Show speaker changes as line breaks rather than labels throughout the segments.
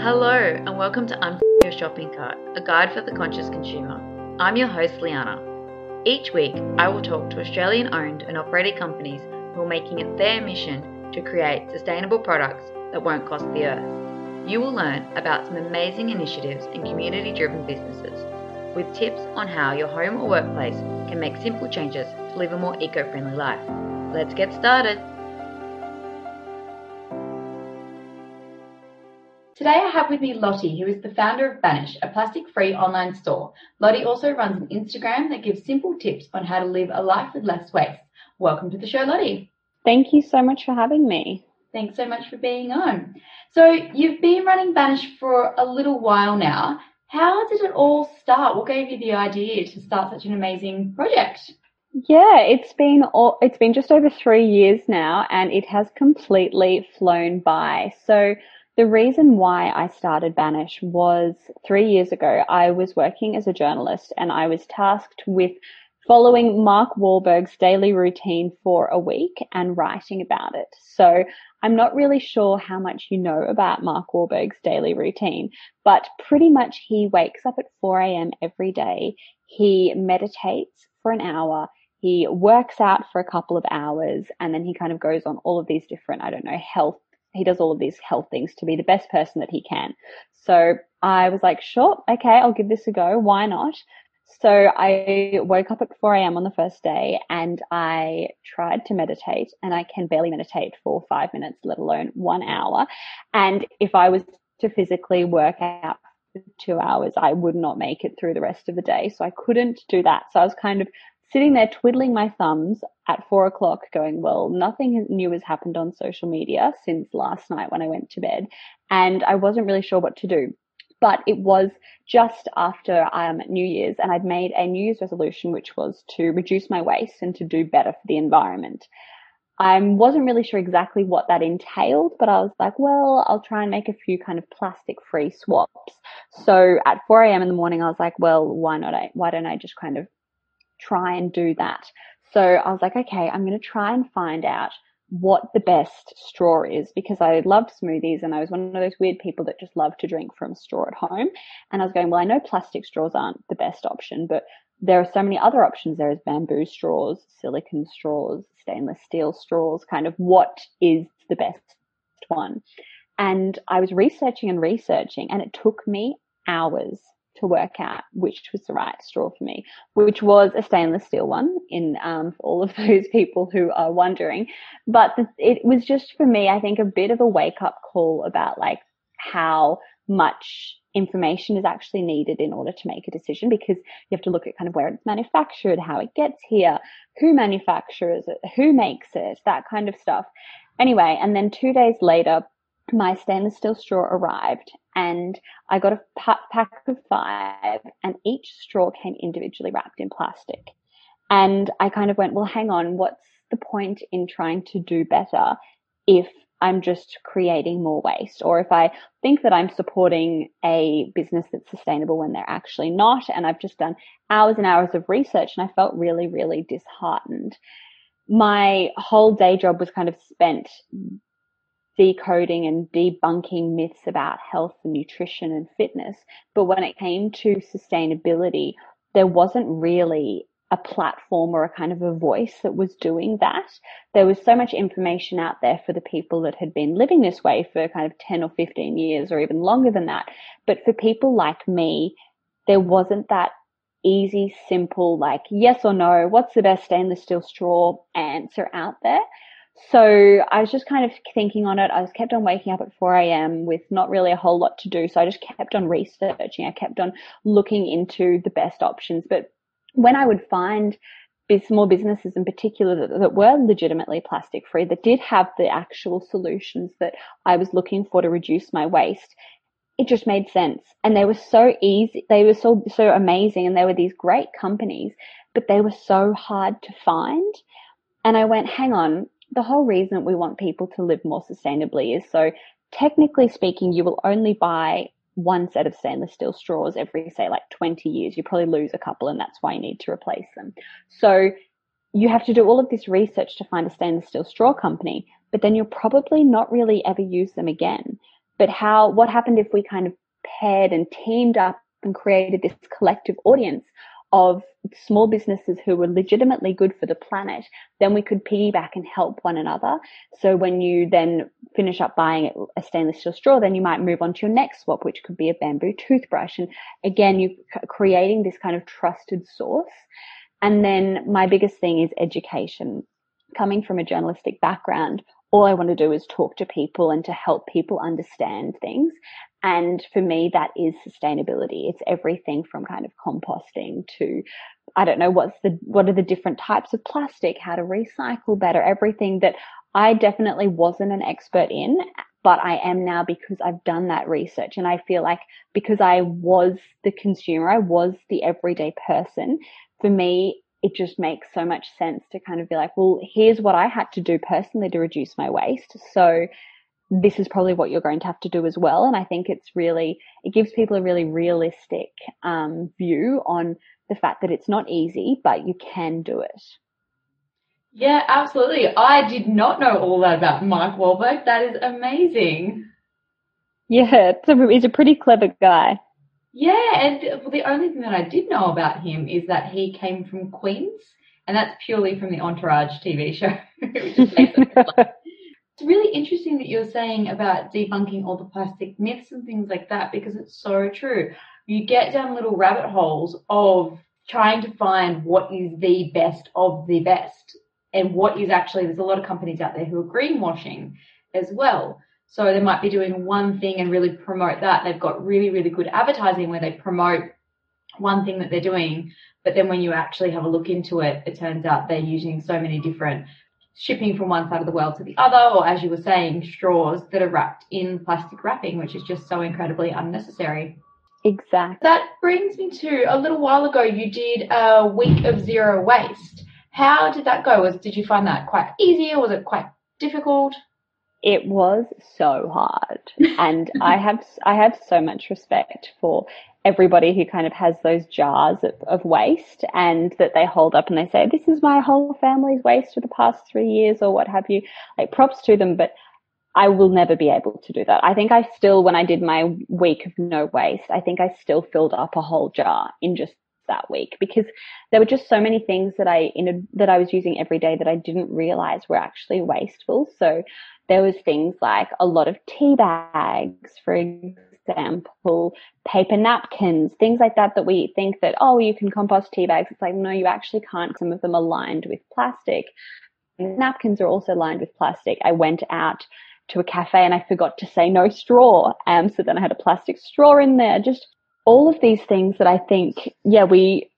Hello, and welcome to Unf Your Shopping Cart, a guide for the conscious consumer. I'm your host, Liana. Each week, I will talk to Australian owned and operated companies who are making it their mission to create sustainable products that won't cost the earth. You will learn about some amazing initiatives and community driven businesses with tips on how your home or workplace can make simple changes to live a more eco friendly life. Let's get started. Today I have with me Lottie, who is the founder of Banish, a plastic-free online store. Lottie also runs an Instagram that gives simple tips on how to live a life with less waste. Welcome to the show, Lottie.
Thank you so much for having me.
Thanks so much for being on. So you've been running Banish for a little while now. How did it all start? What gave you the idea to start such an amazing project?
Yeah, it's been all, it's been just over three years now and it has completely flown by. So the reason why I started Banish was three years ago. I was working as a journalist and I was tasked with following Mark Wahlberg's daily routine for a week and writing about it. So I'm not really sure how much you know about Mark Wahlberg's daily routine, but pretty much he wakes up at 4 a.m. every day. He meditates for an hour. He works out for a couple of hours and then he kind of goes on all of these different, I don't know, health he does all of these health things to be the best person that he can. So I was like, sure, okay, I'll give this a go. Why not? So I woke up at 4 a.m. on the first day and I tried to meditate and I can barely meditate for five minutes, let alone one hour. And if I was to physically work out for two hours, I would not make it through the rest of the day. So I couldn't do that. So I was kind of sitting there twiddling my thumbs at four o'clock going, well, nothing new has happened on social media since last night when I went to bed. And I wasn't really sure what to do. But it was just after um, New Year's and I'd made a New Year's resolution, which was to reduce my waste and to do better for the environment. I wasn't really sure exactly what that entailed, but I was like, well, I'll try and make a few kind of plastic free swaps. So at 4 a.m. in the morning, I was like, well, why not? I, why don't I just kind of try and do that. So I was like, okay, I'm going to try and find out what the best straw is because I loved smoothies and I was one of those weird people that just love to drink from straw at home. And I was going, well, I know plastic straws aren't the best option, but there are so many other options. There is bamboo straws, silicon straws, stainless steel straws, kind of what is the best one. And I was researching and researching and it took me hours to work out which was the right straw for me, which was a stainless steel one in um, for all of those people who are wondering. But it was just for me, I think, a bit of a wake up call about like how much information is actually needed in order to make a decision because you have to look at kind of where it's manufactured, how it gets here, who manufactures it, who makes it, that kind of stuff. Anyway, and then two days later, my stainless steel straw arrived and I got a pack of five and each straw came individually wrapped in plastic. And I kind of went, well, hang on, what's the point in trying to do better if I'm just creating more waste or if I think that I'm supporting a business that's sustainable when they're actually not. And I've just done hours and hours of research and I felt really, really disheartened. My whole day job was kind of spent decoding and debunking myths about health and nutrition and fitness. But when it came to sustainability, there wasn't really a platform or a kind of a voice that was doing that. There was so much information out there for the people that had been living this way for kind of 10 or 15 years or even longer than that. But for people like me, there wasn't that easy, simple, like yes or no, what's the best stainless steel straw answer out there. So I was just kind of thinking on it. I was kept on waking up at 4 a.m. with not really a whole lot to do. So I just kept on researching. I kept on looking into the best options. But when I would find small businesses in particular that, that were legitimately plastic free, that did have the actual solutions that I was looking for to reduce my waste, it just made sense. And they were so easy. They were so, so amazing. And they were these great companies, but they were so hard to find. And I went, hang on, the whole reason we want people to live more sustainably is so technically speaking, you will only buy one set of stainless steel straws every, say, like 20 years. You probably lose a couple and that's why you need to replace them. So you have to do all of this research to find a stainless steel straw company, but then you'll probably not really ever use them again but how, what happened if we kind of paired and teamed up and created this collective audience of small businesses who were legitimately good for the planet, then we could piggyback and help one another. So when you then finish up buying a stainless steel straw, then you might move on to your next swap, which could be a bamboo toothbrush. And again, you're creating this kind of trusted source. And then my biggest thing is education. Coming from a journalistic background, all I want to do is talk to people and to help people understand things. And for me, that is sustainability. It's everything from kind of composting to, I don't know, what's the, what are the different types of plastic, how to recycle better, everything that I definitely wasn't an expert in, but I am now because I've done that research. And I feel like because I was the consumer, I was the everyday person, for me, it just makes so much sense to kind of be like, well, here's what I had to do personally to reduce my waste. So this is probably what you're going to have to do as well. And I think it's really, it gives people a really realistic um, view on the fact that it's not easy, but you can do it.
Yeah, absolutely. I did not know all that about Mike Wahlberg. That is amazing.
Yeah, a, he's a pretty clever guy.
Yeah, and the only thing that I did know about him is that he came from Queens, and that's purely from the Entourage TV show, It's really interesting that you're saying about debunking all the plastic myths and things like that because it's so true. You get down little rabbit holes of trying to find what is the best of the best and what is actually, there's a lot of companies out there who are greenwashing as well. So they might be doing one thing and really promote that. They've got really, really good advertising where they promote one thing that they're doing. But then when you actually have a look into it, it turns out they're using so many different shipping from one side of the world to the other, or as you were saying, straws that are wrapped in plastic wrapping, which is just so incredibly unnecessary.
Exactly.
That brings me to a little while ago, you did a week of zero waste. How did that go? Was did you find that quite easy or was it quite difficult?
It was so hard. And I have I have so much respect for everybody who kind of has those jars of, of, waste and that they hold up and they say, this is my whole family's waste for the past three years or what have you. Like props to them, but I will never be able to do that. I think I still, when I did my week of no waste, I think I still filled up a whole jar in just that week because there were just so many things that I in a, that I was using every day that I didn't realize were actually wasteful. So there was things like a lot of tea bags, for example, paper napkins, things like that that we think that, oh, you can compost tea bags. It's like, no, you actually can't. Some of them are lined with plastic. Napkins are also lined with plastic. I went out to a cafe and I forgot to say no straw. Um, so then I had a plastic straw in there. Just all of these things that I think, yeah, we,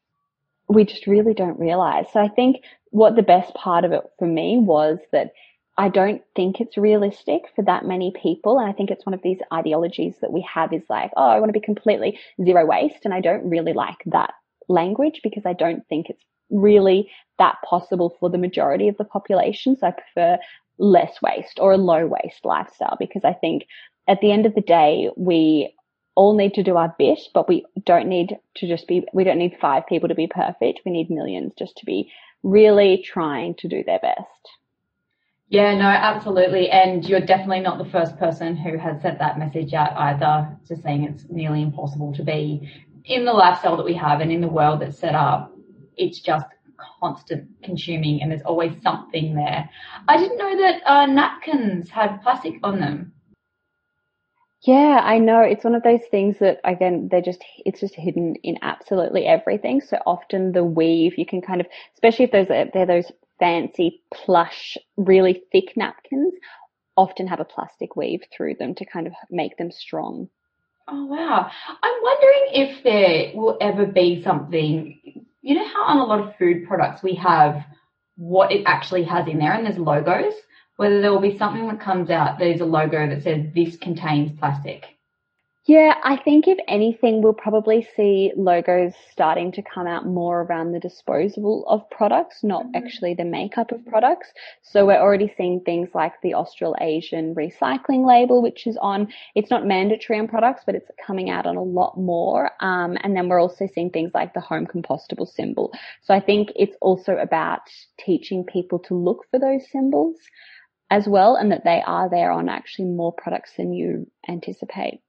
we just really don't realize. So I think what the best part of it for me was that I don't think it's realistic for that many people. And I think it's one of these ideologies that we have is like, oh, I want to be completely zero waste. And I don't really like that language because I don't think it's really that possible for the majority of the population. So I prefer less waste or a low waste lifestyle because I think at the end of the day, we all need to do our bit, but we don't need to just be, we don't need five people to be perfect. We need millions just to be really trying to do their best.
Yeah, no, absolutely. And you're definitely not the first person who has sent that message out either, just saying it's nearly impossible to be in the lifestyle that we have and in the world that's set up. It's just constant consuming and there's always something there. I didn't know that uh, napkins had plastic on them.
Yeah, I know. It's one of those things that again, they're just, it's just hidden in absolutely everything. So often the weave, you can kind of, especially if those they're those fancy plush, really thick napkins often have a plastic weave through them to kind of make them strong.
Oh wow. I'm wondering if there will ever be something, you know how on a lot of food products we have what it actually has in there and there's logos, whether there will be something that comes out that is a logo that says this contains plastic.
Yeah, I think if anything, we'll probably see logos starting to come out more around the disposable of products, not mm-hmm. actually the makeup of products. So we're already seeing things like the Australasian recycling label, which is on, it's not mandatory on products, but it's coming out on a lot more. Um, and then we're also seeing things like the home compostable symbol. So I think it's also about teaching people to look for those symbols. As well and that they are there on actually more products than you anticipate.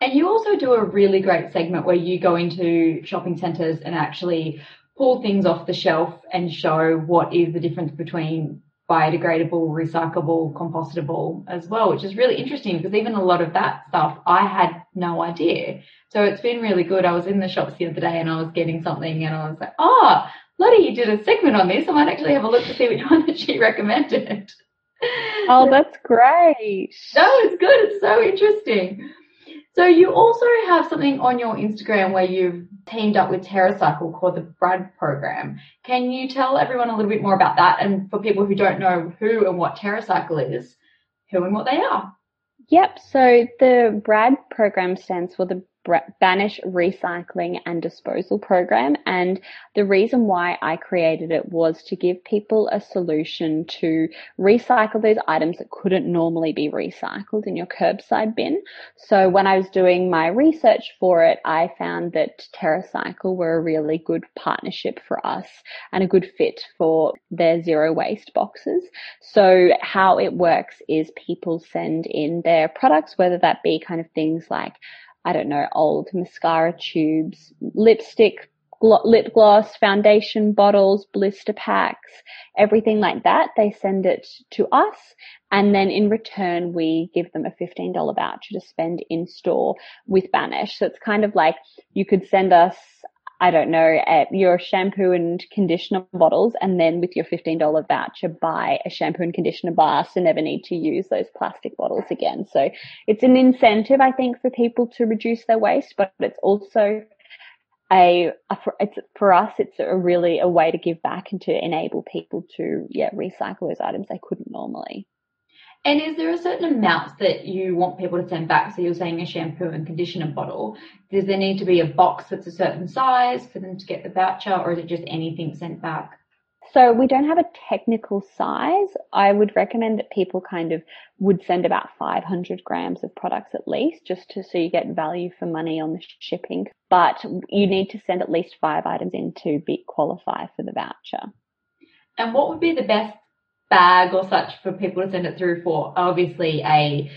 And you also do a really great segment where you go into shopping centres and actually pull things off the shelf and show what is the difference between biodegradable, recyclable, compostable as well, which is really interesting because even a lot of that stuff I had no idea. So it's been really good. I was in the shops the other day and I was getting something and I was like, oh, Lottie, you did a segment on this. I might actually have a look to see which one that she recommended.
Oh, that's great.
No, it's good. It's so interesting. So you also have something on your Instagram where you've teamed up with TerraCycle called the Brad program. Can you tell everyone a little bit more about that? And for people who don't know who and what TerraCycle is, who and what they are.
Yep. So the Brad program stands for the Banish Recycling and Disposal Program. And the reason why I created it was to give people a solution to recycle those items that couldn't normally be recycled in your curbside bin. So when I was doing my research for it, I found that TerraCycle were a really good partnership for us and a good fit for their zero waste boxes. So how it works is people send in their products, whether that be kind of things like I don't know, old mascara tubes, lipstick, gl- lip gloss, foundation bottles, blister packs, everything like that. They send it to us. And then in return, we give them a $15 voucher to spend in store with Banish. So it's kind of like you could send us I don't know, at your shampoo and conditioner bottles, and then with your $15 voucher, buy a shampoo and conditioner bar so never need to use those plastic bottles again. So it's an incentive, I think, for people to reduce their waste, but it's also a, a it's for us, it's a really a way to give back and to enable people to, yeah, recycle those items they couldn't normally.
And is there a certain amount that you want people to send back? So you're saying a shampoo and conditioner bottle. Does there need to be a box that's a certain size for them to get the voucher or is it just anything sent back?
So we don't have a technical size. I would recommend that people kind of would send about 500 grams of products at least, just to so you get value for money on the shipping. But you need to send at least five items in to be qualify for the voucher.
And what would be the best bag or such for people to send it through for obviously a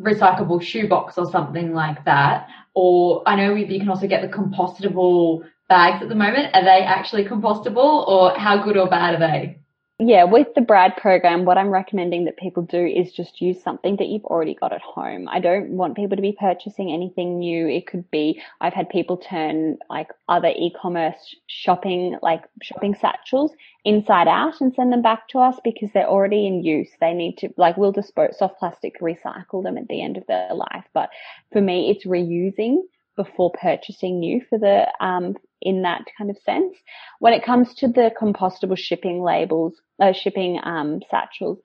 recyclable shoebox or something like that. Or I know you can also get the compostable bags at the moment. Are they actually compostable or how good or bad are they?
Yeah, with the Brad program, what I'm recommending that people do is just use something that you've already got at home. I don't want people to be purchasing anything new. It could be, I've had people turn like other e-commerce shopping, like shopping satchels inside out and send them back to us because they're already in use. They need to, like, we'll dispose soft plastic, recycle them at the end of their life. But for me, it's reusing before purchasing new for the um, in that kind of sense. When it comes to the compostable shipping labels, uh, shipping um, satchels,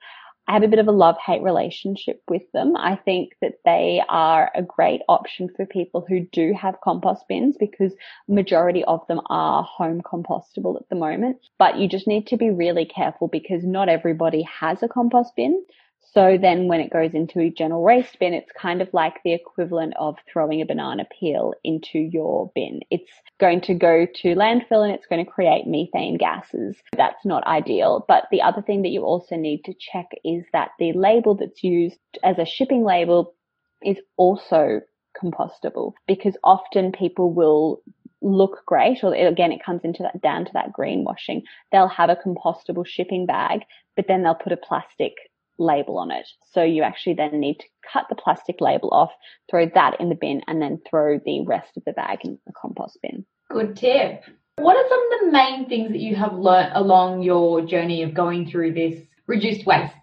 I have a bit of a love hate relationship with them. I think that they are a great option for people who do have compost bins because majority of them are home compostable at the moment. But you just need to be really careful because not everybody has a compost bin. So then when it goes into a general waste bin, it's kind of like the equivalent of throwing a banana peel into your bin. It's going to go to landfill and it's going to create methane gases. That's not ideal. But the other thing that you also need to check is that the label that's used as a shipping label is also compostable because often people will look great or again it comes into that down to that greenwashing they'll have a compostable shipping bag but then they'll put a plastic label on it. So you actually then need to cut the plastic label off, throw that in the bin, and then throw the rest of the bag in the compost bin.
Good tip. What are some of the main things that you have learnt along your journey of going through this reduced waste?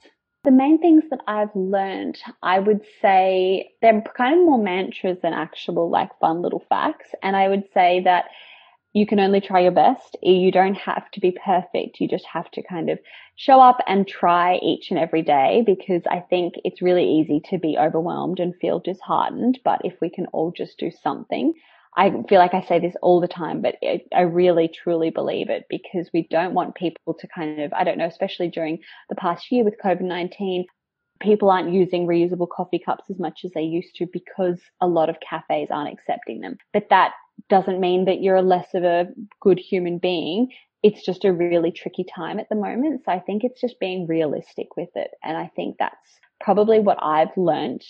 The main things that I've learned, I would say they're kind of more mantras than actual like fun little facts. And I would say that you can only try your best. You don't have to be perfect. You just have to kind of show up and try each and every day because I think it's really easy to be overwhelmed and feel disheartened. But if we can all just do something, I feel like I say this all the time, but it, I really truly believe it because we don't want people to kind of, I don't know, especially during the past year with COVID-19, people aren't using reusable coffee cups as much as they used to because a lot of cafes aren't accepting them. But that doesn't mean that you're less of a good human being. it's just a really tricky time at the moment. So I think it's just being realistic with it. And I think that's probably what I've learned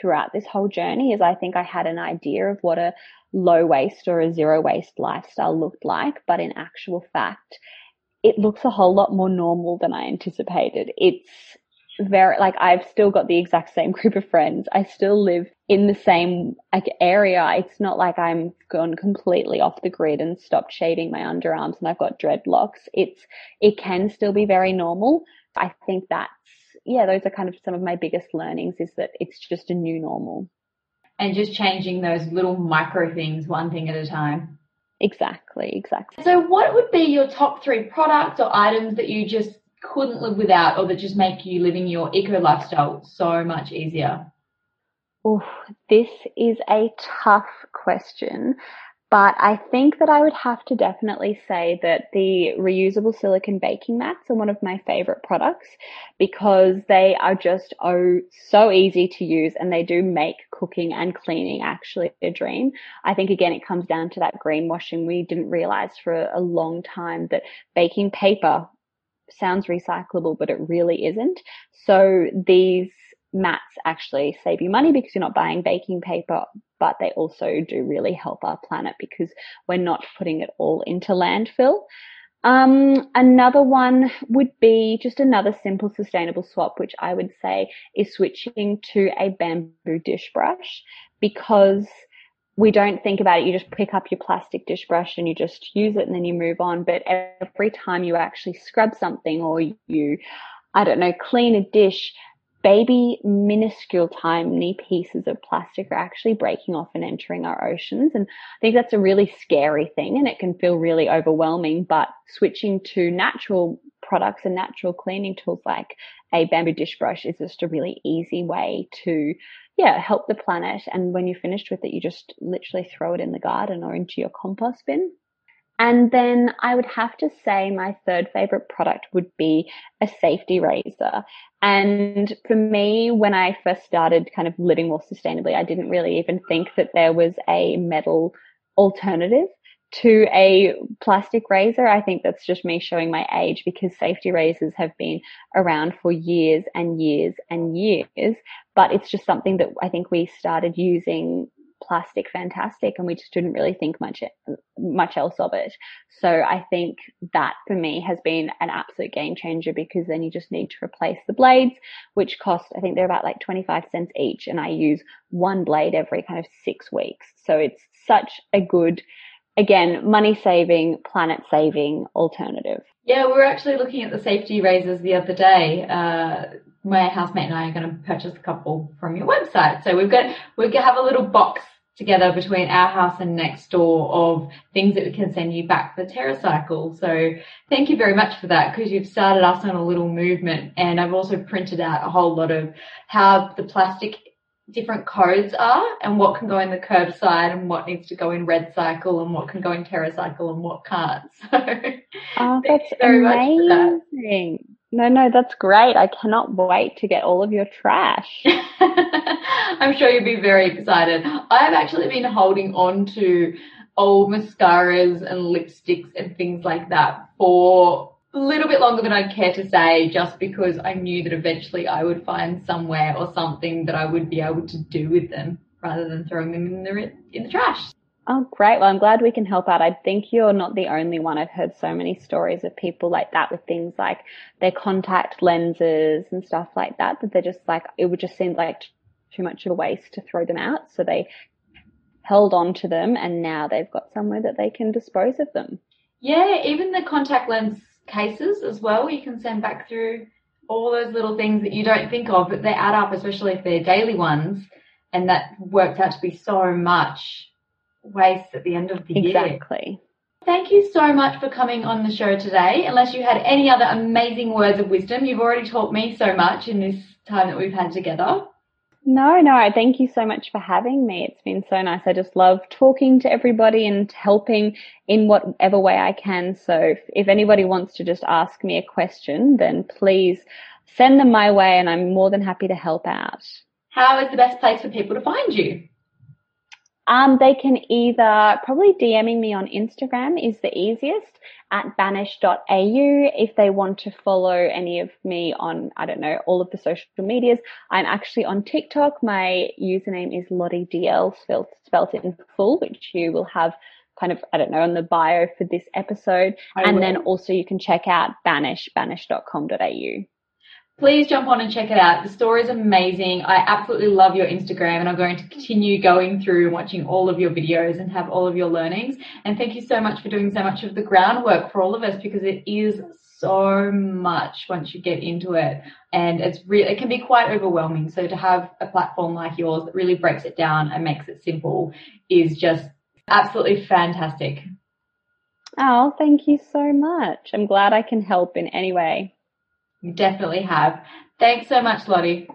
throughout this whole journey is I think I had an idea of what a low waste or a zero waste lifestyle looked like, but in actual fact, it looks a whole lot more normal than I anticipated. It's very like I've still got the exact same group of friends. I still live in the same like area. It's not like I'm gone completely off the grid and stopped shaving my underarms and I've got dreadlocks. It's it can still be very normal. I think that's yeah, those are kind of some of my biggest learnings is that it's just a new normal.
And just changing those little micro things one thing at a time.
Exactly, exactly.
So what would be your top three products or items that you just couldn't live without or that just make you living your eco lifestyle so much easier?
Oh, this is a tough question. But I think that I would have to definitely say that the reusable silicone baking mats are one of my favorite products because they are just oh so easy to use and they do make cooking and cleaning actually a dream. I think again it comes down to that greenwashing. We didn't realize for a long time that baking paper sounds recyclable, but it really isn't. So these mats actually save you money because you're not buying baking paper, but they also do really help our planet because we're not putting it all into landfill. Um, another one would be just another simple sustainable swap, which I would say is switching to a bamboo dish brush because we don't think about it. You just pick up your plastic dish brush and you just use it and then you move on. But every time you actually scrub something or you, I don't know, clean a dish, baby minuscule tiny pieces of plastic are actually breaking off and entering our oceans. And I think that's a really scary thing and it can feel really overwhelming, but switching to natural products and natural cleaning tools like a bamboo dish brush is just a really easy way to yeah, help the planet. And when you're finished with it, you just literally throw it in the garden or into your compost bin. And then I would have to say my third favorite product would be a safety razor. And for me, when I first started kind of living more sustainably, I didn't really even think that there was a metal alternative to a plastic razor. I think that's just me showing my age because safety razors have been around for years and years and years. But it's just something that I think we started using plastic fantastic and we just didn't really think much much else of it so i think that for me has been an absolute game changer because then you just need to replace the blades which cost i think they're about like 25 cents each and i use one blade every kind of 6 weeks so it's such a good again money saving planet saving alternative
yeah we were actually looking at the safety razors the other day uh, my housemate and I are going to purchase a couple from your website. So we've got, we have a little box together between our house and next door of things that we can send you back for TerraCycle. So thank you very much for that because you've started us on a little movement and I've also printed out a whole lot of how the plastic different codes are and what can go in the curbside and what needs to go in REDcycle and what can go in TerraCycle and what can't.
So oh, that's amazing. No, no, that's great. I cannot wait to get all of your trash.
I'm sure you'll be very excited. I've actually been holding on to old mascaras and lipsticks and things like that for a little bit longer than I'd care to say, just because I knew that eventually I would find somewhere or something that I would be able to do with them rather than throwing them in the in the trash.
Oh, great. Well, I'm glad we can help out. I think you're not the only one. I've heard so many stories of people like that with things like their contact lenses and stuff like that, that they're just like, it would just seem like too much of a waste to throw them out. So they held on to them and now they've got somewhere that they can dispose of them.
Yeah, even the contact lens cases as well, you can send back through all those little things that you don't think of, but they add up, especially if they're daily ones. And that works out to be so much waste at the end of the
exactly.
year.
Exactly.
Thank you so much for coming on the show today. Unless you had any other amazing words of wisdom, you've already taught me so much in this time that we've had together.
No, no, thank you so much for having me. It's been so nice. I just love talking to everybody and helping in whatever way I can. So if, anybody wants to just ask me a question, then please send them my way and I'm more than happy to help out.
How is the best place for people to find you?
Um, they can either probably DMing me on Instagram is the easiest at banish.au. If they want to follow any of me on, I don't know, all of the social medias, I'm actually on TikTok. My username is Lottie DL spelled, spelled in full, which you will have kind of, I don't know, on the bio for this episode. I and will. then also you can check out banish, banish.com.au
please jump on and check it out. The story is amazing. I absolutely love your Instagram and I'm going to continue going through and watching all of your videos and have all of your learnings. And thank you so much for doing so much of the groundwork for all of us because it is so much once you get into it and it's really it can be quite overwhelming so to have a platform like yours that really breaks it down and makes it simple is just absolutely fantastic
oh thank you so much i'm glad i can help in any way
you definitely have. Thanks so much, Lottie.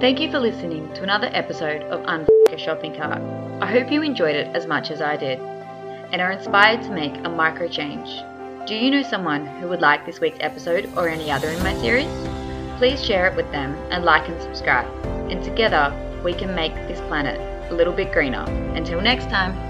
Thank you for listening to another episode of Unf a Shopping Cart. I hope you enjoyed it as much as I did and are inspired to make a micro change. Do you know someone who would like this week's episode or any other in my series? Please share it with them and like and subscribe. And together we can make this planet a little bit greener. Until next time.